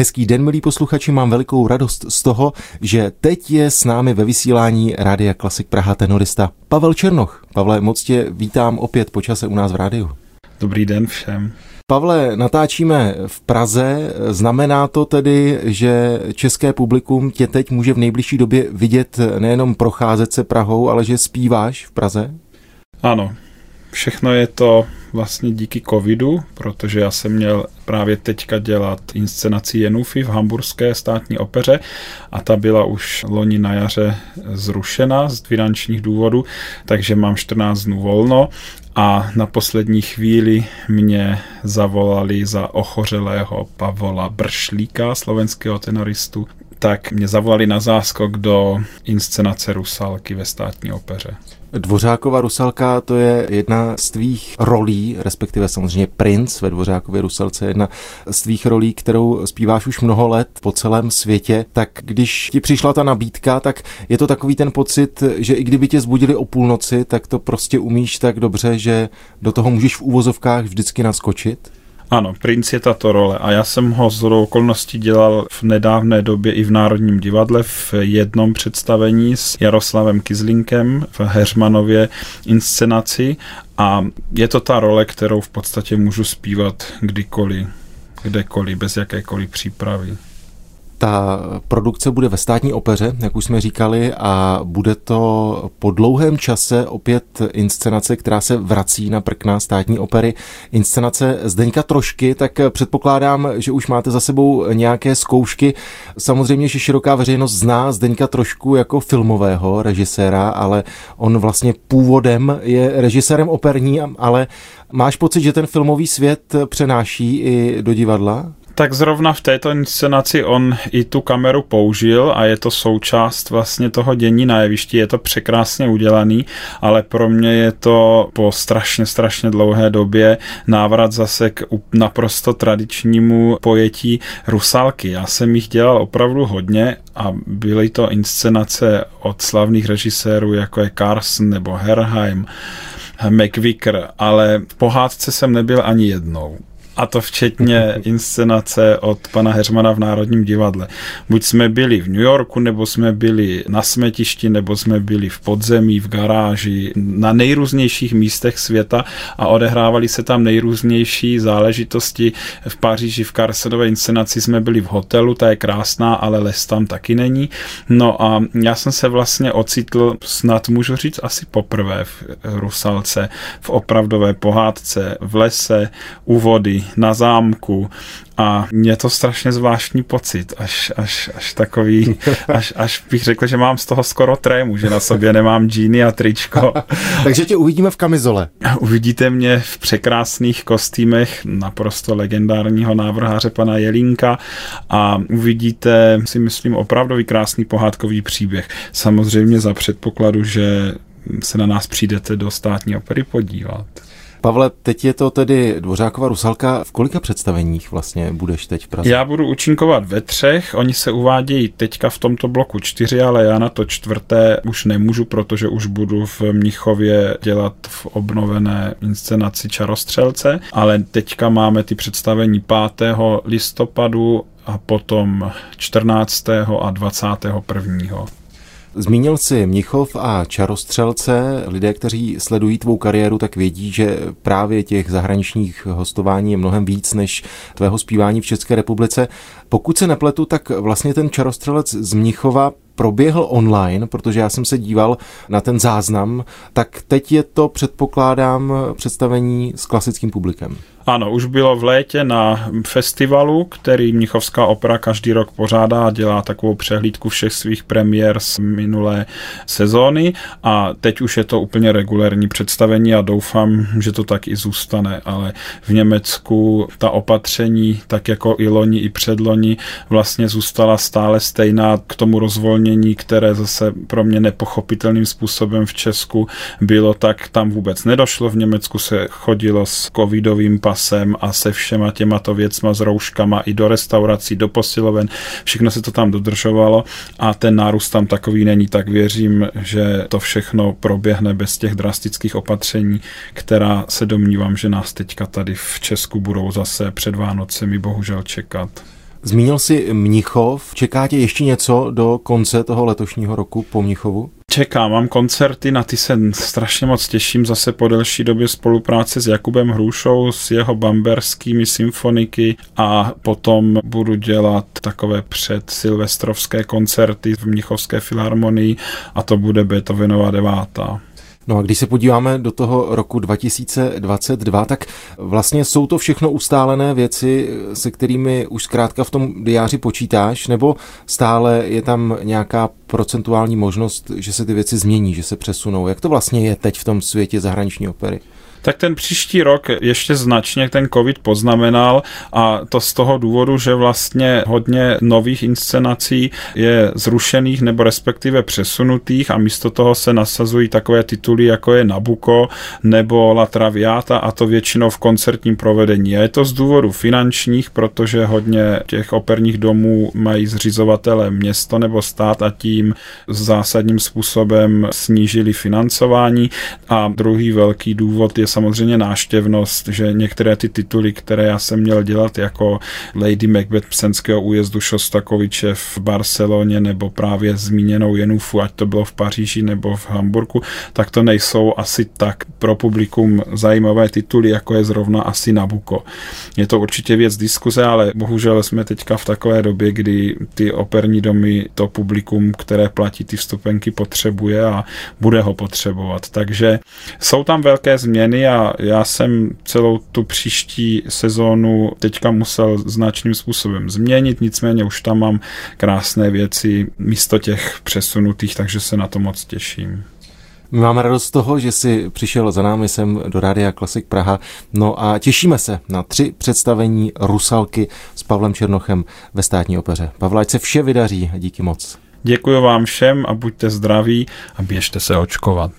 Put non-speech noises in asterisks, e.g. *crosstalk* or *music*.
Hezký den, milí posluchači, mám velikou radost z toho, že teď je s námi ve vysílání Rádia Klasik Praha tenorista Pavel Černoch. Pavle, moc tě vítám opět po čase u nás v rádiu. Dobrý den všem. Pavle, natáčíme v Praze. Znamená to tedy, že české publikum tě teď může v nejbližší době vidět nejenom procházet se Prahou, ale že zpíváš v Praze? Ano, všechno je to vlastně díky covidu, protože já jsem měl právě teďka dělat inscenaci Jenufy v hamburské státní opeře a ta byla už loni na jaře zrušena z finančních důvodů, takže mám 14 dnů volno a na poslední chvíli mě zavolali za ochořelého Pavola Bršlíka, slovenského tenoristu, tak mě zavolali na záskok do inscenace Rusalky ve státní opeře. Dvořákova Rusalka to je jedna z tvých rolí, respektive samozřejmě princ ve Dvořákově Rusalce, jedna z tvých rolí, kterou zpíváš už mnoho let po celém světě. Tak když ti přišla ta nabídka, tak je to takový ten pocit, že i kdyby tě zbudili o půlnoci, tak to prostě umíš tak dobře, že do toho můžeš v úvozovkách vždycky naskočit? Ano, princ je tato role a já jsem ho z okolností dělal v nedávné době i v Národním divadle v jednom představení s Jaroslavem Kizlinkem v Heřmanově inscenaci a je to ta role, kterou v podstatě můžu zpívat kdykoliv, kdekoliv, bez jakékoliv přípravy. Ta produkce bude ve státní opeře, jak už jsme říkali, a bude to po dlouhém čase opět inscenace, která se vrací na prkna státní opery. Inscenace Zdeňka Trošky, tak předpokládám, že už máte za sebou nějaké zkoušky. Samozřejmě, že široká veřejnost zná Zdeňka Trošku jako filmového režiséra, ale on vlastně původem je režisérem operní, ale máš pocit, že ten filmový svět přenáší i do divadla? Tak zrovna v této inscenaci on i tu kameru použil a je to součást vlastně toho dění na jevišti, je to překrásně udělaný, ale pro mě je to po strašně, strašně dlouhé době návrat zase k naprosto tradičnímu pojetí rusalky. Já jsem jich dělal opravdu hodně a byly to inscenace od slavných režisérů, jako je Carson nebo Herheim, McVicker, ale v pohádce jsem nebyl ani jednou a to včetně inscenace od pana Heřmana v Národním divadle. Buď jsme byli v New Yorku, nebo jsme byli na smetišti, nebo jsme byli v podzemí, v garáži, na nejrůznějších místech světa a odehrávali se tam nejrůznější záležitosti. V Paříži v Carsenové inscenaci jsme byli v hotelu, ta je krásná, ale les tam taky není. No a já jsem se vlastně ocitl, snad můžu říct asi poprvé v Rusalce, v opravdové pohádce, v lese, u vody, na zámku a mě to strašně zvláštní pocit, až, až, až takový, *laughs* až, až bych řekl, že mám z toho skoro trému, že na sobě nemám džíny a tričko. *laughs* Takže tě uvidíme v kamizole. Uvidíte mě v překrásných kostýmech naprosto legendárního návrháře pana Jelínka a uvidíte, si myslím, opravdový krásný pohádkový příběh. Samozřejmě za předpokladu, že se na nás přijdete do státní opery podívat. Pavle, teď je to tedy Dvořáková Rusalka. V kolika představeních vlastně budeš teď v Praze? Já budu účinkovat ve třech. Oni se uvádějí teďka v tomto bloku čtyři, ale já na to čtvrté už nemůžu, protože už budu v Mnichově dělat v obnovené inscenaci Čarostřelce, ale teďka máme ty představení 5. listopadu a potom 14. a 21. Zmínil si Mnichov a Čarostřelce. Lidé, kteří sledují tvou kariéru, tak vědí, že právě těch zahraničních hostování je mnohem víc než tvého zpívání v České republice. Pokud se nepletu, tak vlastně ten Čarostřelec z Mnichova proběhl online, protože já jsem se díval na ten záznam, tak teď je to, předpokládám, představení s klasickým publikem. Ano, už bylo v létě na festivalu, který Mnichovská opera každý rok pořádá a dělá takovou přehlídku všech svých premiér z minulé sezóny a teď už je to úplně regulární představení a doufám, že to tak i zůstane, ale v Německu ta opatření, tak jako i loni, i předloni, vlastně zůstala stále stejná k tomu rozvolnění, které zase pro mě nepochopitelným způsobem v Česku bylo, tak tam vůbec nedošlo. V Německu se chodilo s covidovým pasem a se všema těmato věcma, s rouškama i do restaurací, do posiloven, všechno se to tam dodržovalo a ten nárůst tam takový není, tak věřím, že to všechno proběhne bez těch drastických opatření, která se domnívám, že nás teďka tady v Česku budou zase před Vánocemi bohužel čekat. Zmínil si Mnichov. Čeká tě ještě něco do konce toho letošního roku po Mnichovu? Čekám, mám koncerty, na ty se strašně moc těším, zase po delší době spolupráce s Jakubem Hrušou, s jeho bamberskými symfoniky a potom budu dělat takové předsilvestrovské koncerty v Mnichovské filharmonii a to bude Beethovenova devátá. No a když se podíváme do toho roku 2022, tak vlastně jsou to všechno ustálené věci, se kterými už zkrátka v tom diáři počítáš, nebo stále je tam nějaká procentuální možnost, že se ty věci změní, že se přesunou? Jak to vlastně je teď v tom světě zahraniční opery? Tak ten příští rok ještě značně ten covid poznamenal a to z toho důvodu, že vlastně hodně nových inscenací je zrušených nebo respektive přesunutých a místo toho se nasazují takové tituly, jako je Nabuko nebo La Traviata a to většinou v koncertním provedení. A je to z důvodu finančních, protože hodně těch operních domů mají zřizovatele město nebo stát a tím zásadním způsobem snížili financování. A druhý velký důvod je samozřejmě náštěvnost, že některé ty tituly, které já jsem měl dělat jako Lady Macbeth Psenského újezdu Šostakoviče v Barceloně nebo právě zmíněnou Jenufu, ať to bylo v Paříži nebo v Hamburgu, tak to nejsou asi tak pro publikum zajímavé tituly, jako je zrovna asi Nabuko. Je to určitě věc diskuze, ale bohužel jsme teďka v takové době, kdy ty operní domy to publikum, které platí ty vstupenky, potřebuje a bude ho potřebovat. Takže jsou tam velké změny a já jsem celou tu příští sezónu teďka musel značným způsobem změnit, nicméně už tam mám krásné věci místo těch přesunutých, takže se na to moc těším. My máme radost z toho, že jsi přišel za námi sem do Rádia Klasik Praha. No a těšíme se na tři představení Rusalky s Pavlem Černochem ve státní opeře. Pavla, ať se vše vydaří. Díky moc. Děkuji vám všem a buďte zdraví a běžte se očkovat.